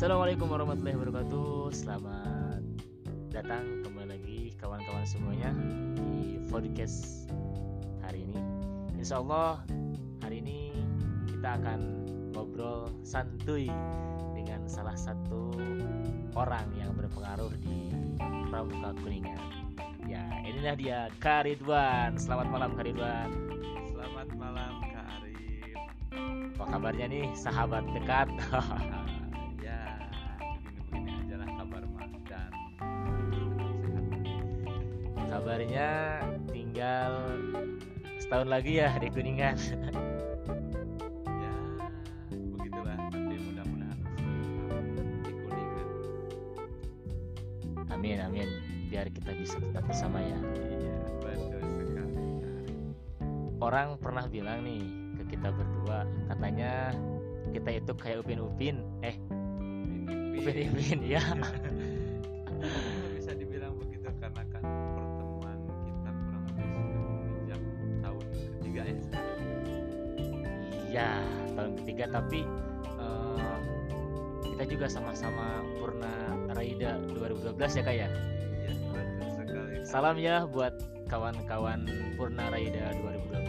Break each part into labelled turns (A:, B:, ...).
A: Assalamualaikum warahmatullahi wabarakatuh. Selamat datang kembali lagi kawan-kawan semuanya Di podcast hari ini. Insya Allah hari ini kita akan ngobrol santuy Dengan salah satu orang yang berpengaruh di Pramuka Kuningan. Ya inilah dia Kak Ridwan. Selamat malam Kak Ridwan.
B: Selamat malam Kak Arif.
A: Apa kabarnya nih sahabat dekat Kabarnya tinggal setahun lagi ya di Kuningan
B: Ya, begitulah. Tapi mudah-mudahan di kuningan.
A: Amin amin biar kita bisa tetap bersama ya
B: Iya, betul sekali.
A: Orang pernah bilang nih ke kita berdua Katanya kita itu kayak Upin Upin Eh Upin Upin ya Iya tahun ketiga tapi eh, Kita juga sama-sama Purna Raida 2012 ya kak ya
B: Iya, betul sekali. Kak.
A: Salam ya buat kawan-kawan Purna Raida 2012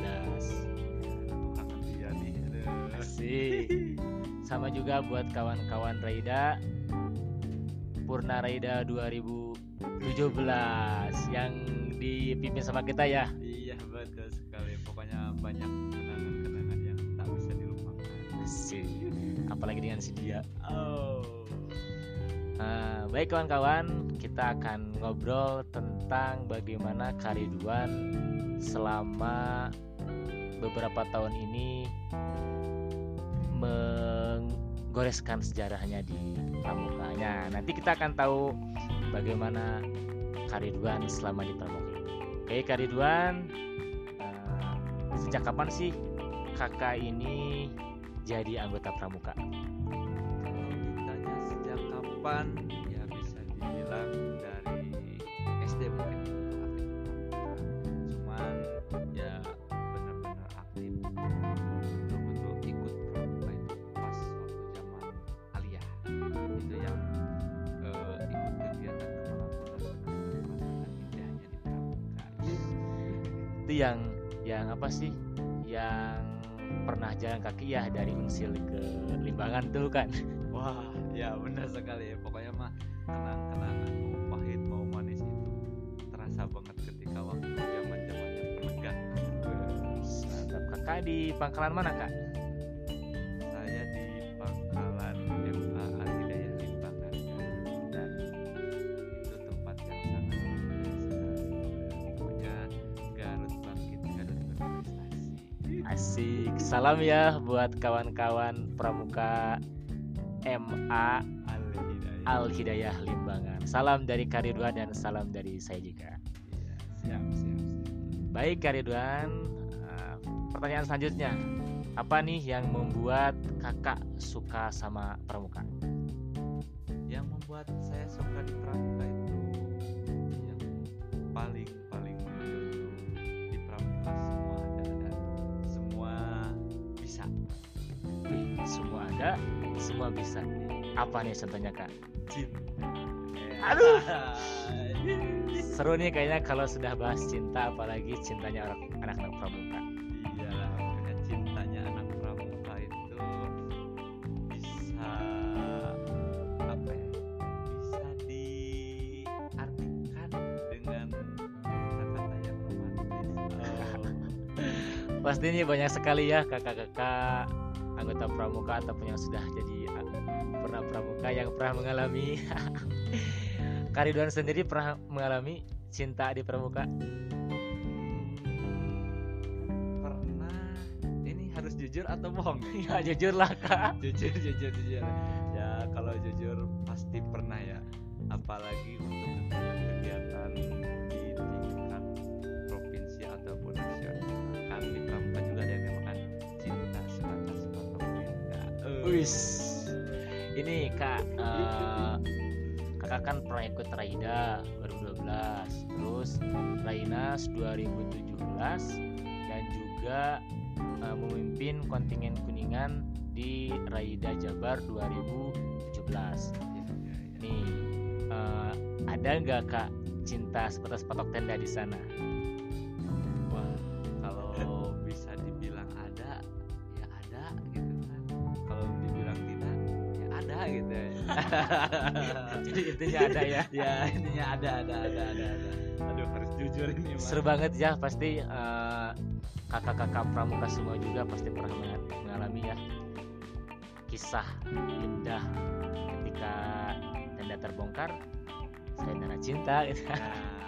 B: Aku kangen dia nih. Aduh.
A: Asik Sama juga buat kawan-kawan Raida Purna Raida 2017 Yang dipimpin sama kita ya Apalagi dengan si dia.
B: Oh.
A: Nah, Baik kawan-kawan Kita akan ngobrol tentang bagaimana Kariduan Selama beberapa tahun ini Menggoreskan sejarahnya di Pramukanya. Nanti kita akan tahu bagaimana Kariduan selama di Pramuka Oke Kariduan eh, Sejak kapan sih kakak ini jadi anggota Pramuka?
B: Kalau ditanya sejak kapan, ya bisa dibilang dari SD mungkin untuk aktif pramuka. Cuman ya benar-benar aktif betul-betul ikut pramuka itu pas waktu zaman aliyah. Itu yang eh, ikut kegiatan kepala benar-benar merasakan indahnya di pramuka.
A: itu yang yang apa sih yang pernah jalan kaki ya dari Unsil ke Limbangan tuh kan
B: Wah, ya benar sekali ya. Pokoknya mah kenang-kenangan mau pahit mau manis itu terasa banget ketika waktu zaman zamannya penegak.
A: Mantap. kakak di pangkalan mana kak asik. Salam ya buat kawan-kawan pramuka MA
B: Al Hidayah.
A: Al Hidayah Limbangan. Salam dari Karidwan dan salam dari saya juga.
B: Iya, siap, siap, siap.
A: baik Karidwan. Eh, pertanyaan selanjutnya. Apa nih yang membuat kakak suka sama pramuka?
B: Yang membuat saya suka di pramuka itu yang paling semua ada semua bisa
A: apa nih contohnya kak
B: cinta
A: Aduh. Seru nih kayaknya kalau sudah bahas cinta apalagi cintanya orang anak-anak pramuka.
B: iyalah pokoknya cintanya anak pramuka itu bisa apa ya bisa diartikan dengan kata-kata yang romantis oh.
A: Pasti ini banyak sekali ya kakak-kakak anggota pramuka ataupun yang sudah jadi pernah pramuka yang pernah mengalami. Kariduan sendiri pernah mengalami cinta di pramuka.
B: pernah ini harus jujur atau bohong
A: ya jujur lah kak.
B: jujur jujur jujur ya kalau jujur pasti pernah ya apalagi
A: Wis. Ini kak eh, kakak kan pernah ikut Raida 2012, terus Rainas 2017 dan juga eh, memimpin kontingen Kuningan di Raida Jabar 2017
B: Iya, iya.
A: Nih, eh, ada nggak kak cinta sebatas patok tenda di sana?
B: Gitu.
A: Jadi intinya ada ya.
B: ya intinya ada, ada, ada, ada, ada. Aduh harus jujur ini. Mas.
A: Seru banget ya pasti eh, kakak-kakak pramuka semua juga pasti pernah menga- mengalami ya kisah indah ketika tenda terbongkar darah cinta gitu.
B: Nah,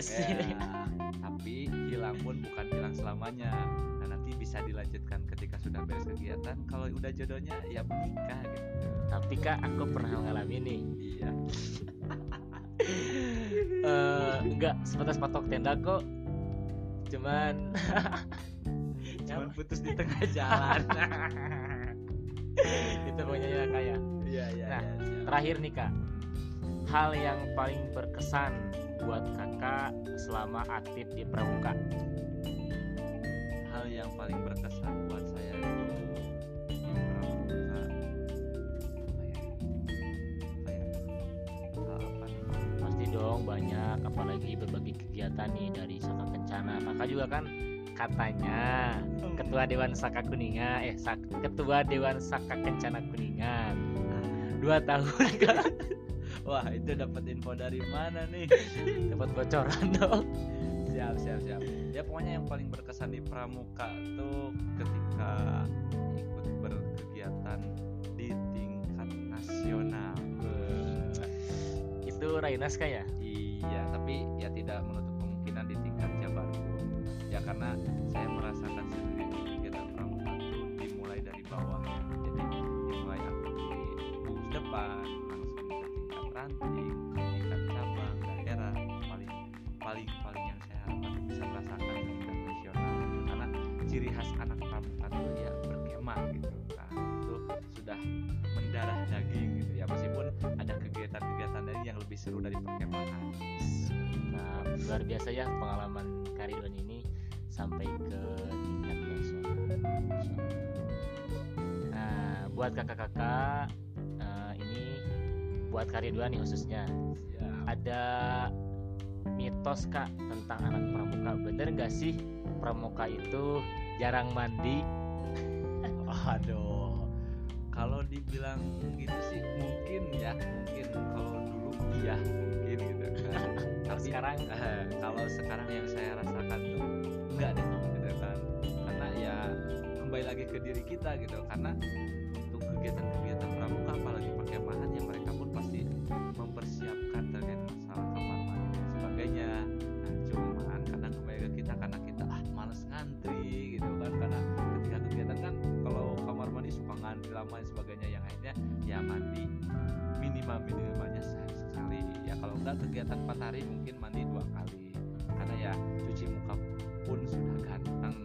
A: Asik.
B: Ya, tapi hilang pun bukan hilang selamanya. Nah, nanti bisa dilanjutkan ketika sudah beres kegiatan. Kalau udah jodohnya ya menikah gitu.
A: Tapi kak aku pernah mengalami nih
B: Iya.
A: eh enggak sebatas patok tenda kok cuman
B: Cuman putus di tengah jalan.
A: itu pokoknya ya kak ya
B: Iya, iya,
A: Nah,
B: siap.
A: terakhir nih kak hal yang paling berkesan buat kakak selama aktif di pramuka?
B: Hal yang paling berkesan buat saya itu di pramuka. Ya? Nih?
A: Pasti dong banyak. Apalagi berbagai kegiatan nih dari Saka Kencana. Kakak juga kan katanya ketua Dewan Saka Kuningan eh Sak- ketua Dewan Saka Kencana Kuningan dua tahun kak
B: wah itu dapat info dari mana nih?
A: Dapat bocoran dong.
B: Siap siap siap. Ya pokoknya yang paling berkesan di pramuka tuh ketika ikut berkegiatan di tingkat nasional.
A: Itu Rainas kak ya
B: ciri khas anak pramuka itu ya berkemah gitu. Nah, itu sudah mendarah daging gitu ya meskipun ada kegiatan-kegiatan lain yang lebih seru dari perkemahan.
A: nah luar biasa ya pengalaman Karidon ini sampai ke tingkat nasional nah buat kakak-kakak eh, ini buat Karidon nih khususnya
B: Ya,
A: ada mitos kak tentang anak pramuka bener nggak sih pramuka itu jarang mandi
B: aduh. Kalau dibilang gitu sih mungkin ya, mungkin kalau dulu iya mungkin gitu kan. Tapi
A: sekarang?
B: eh, kalau sekarang yang saya rasakan tuh enggak deh gitu kan. Karena ya kembali lagi ke diri kita gitu karena untuk kegiatan-kegiatan pramuka apalagi perkemahan yang mereka enggak kegiatan 4 hari mungkin mandi dua kali. Karena ya cuci muka pun sudah ganteng.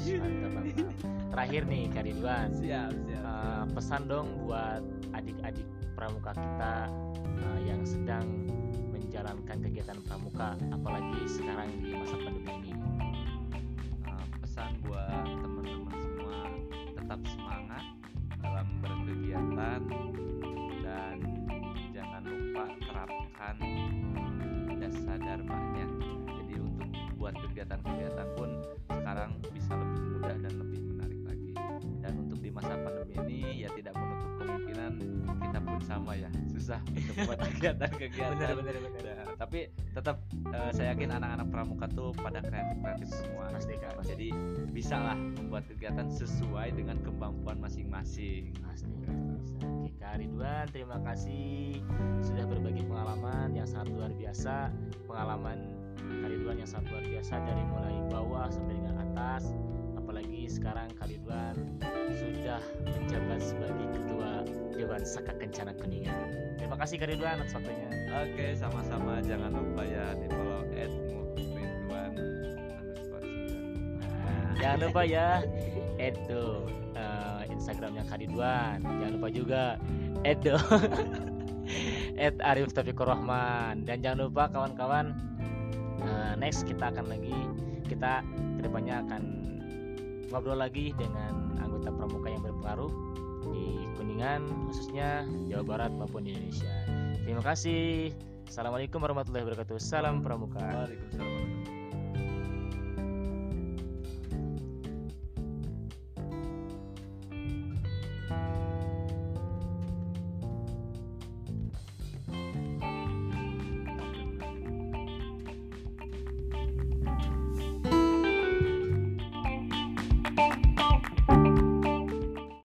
A: Mantap mantap terakhir nih Karidwan
B: siap siap
A: Eh, pesan dong buat adik-adik pramuka kita eh, yang sedang menjalankan kegiatan pramuka apalagi sekarang di masa pandemi ini.
B: Uh, pesan buat teman-teman semua tetap semangat dalam berkegiatan dharmanya jadi untuk buat kegiatan-kegiatan pun sekarang bisa lebih mudah dan lebih menarik lagi. Dan untuk di masa pandemi ini ya tidak menutup kemungkinan kita pun sama ya susah untuk buat kegiatan-kegiatan
A: bener bener bener
B: Nah, tapi tetap eh, saya yakin anak-anak pramuka tuh pada kreatif-kreatif semua.
A: Pasti, Kak, pasti.
B: Jadi bisa lah membuat kegiatan sesuai dengan kemampuan masing-masing.
A: pasti. Oke Kak Ridwan terima kasih sudah berbagi pengalaman yang sangat luar biasa pengalaman Kak Ridwan yang sangat luar biasa dari mulai bawah sampai dengan atas apalagi sekarang Kak Ridwan Dewan Saka Kencana Kuningan. Terima kasih Kak Ridwan atas waktunya.
B: Oke, sama-sama. Jangan lupa ya di follow underscore sembilan.
A: Nah, jangan lupa ya Edo eh, Instagramnya Kak Ridwan jangan lupa juga Edo at Arif Taufikur Rahman. Dan jangan lupa kawan-kawan uh, next kita akan lagi kita ke depannya akan ngobrol lagi dengan anggota pramuka yang berpengaruh di Kuningan khususnya Jawa Barat maupun di Indonesia. Terima kasih. Assalamualaikum warahmatullahi wabarakatuh. Salam pramuka.
B: Waalaikumsalam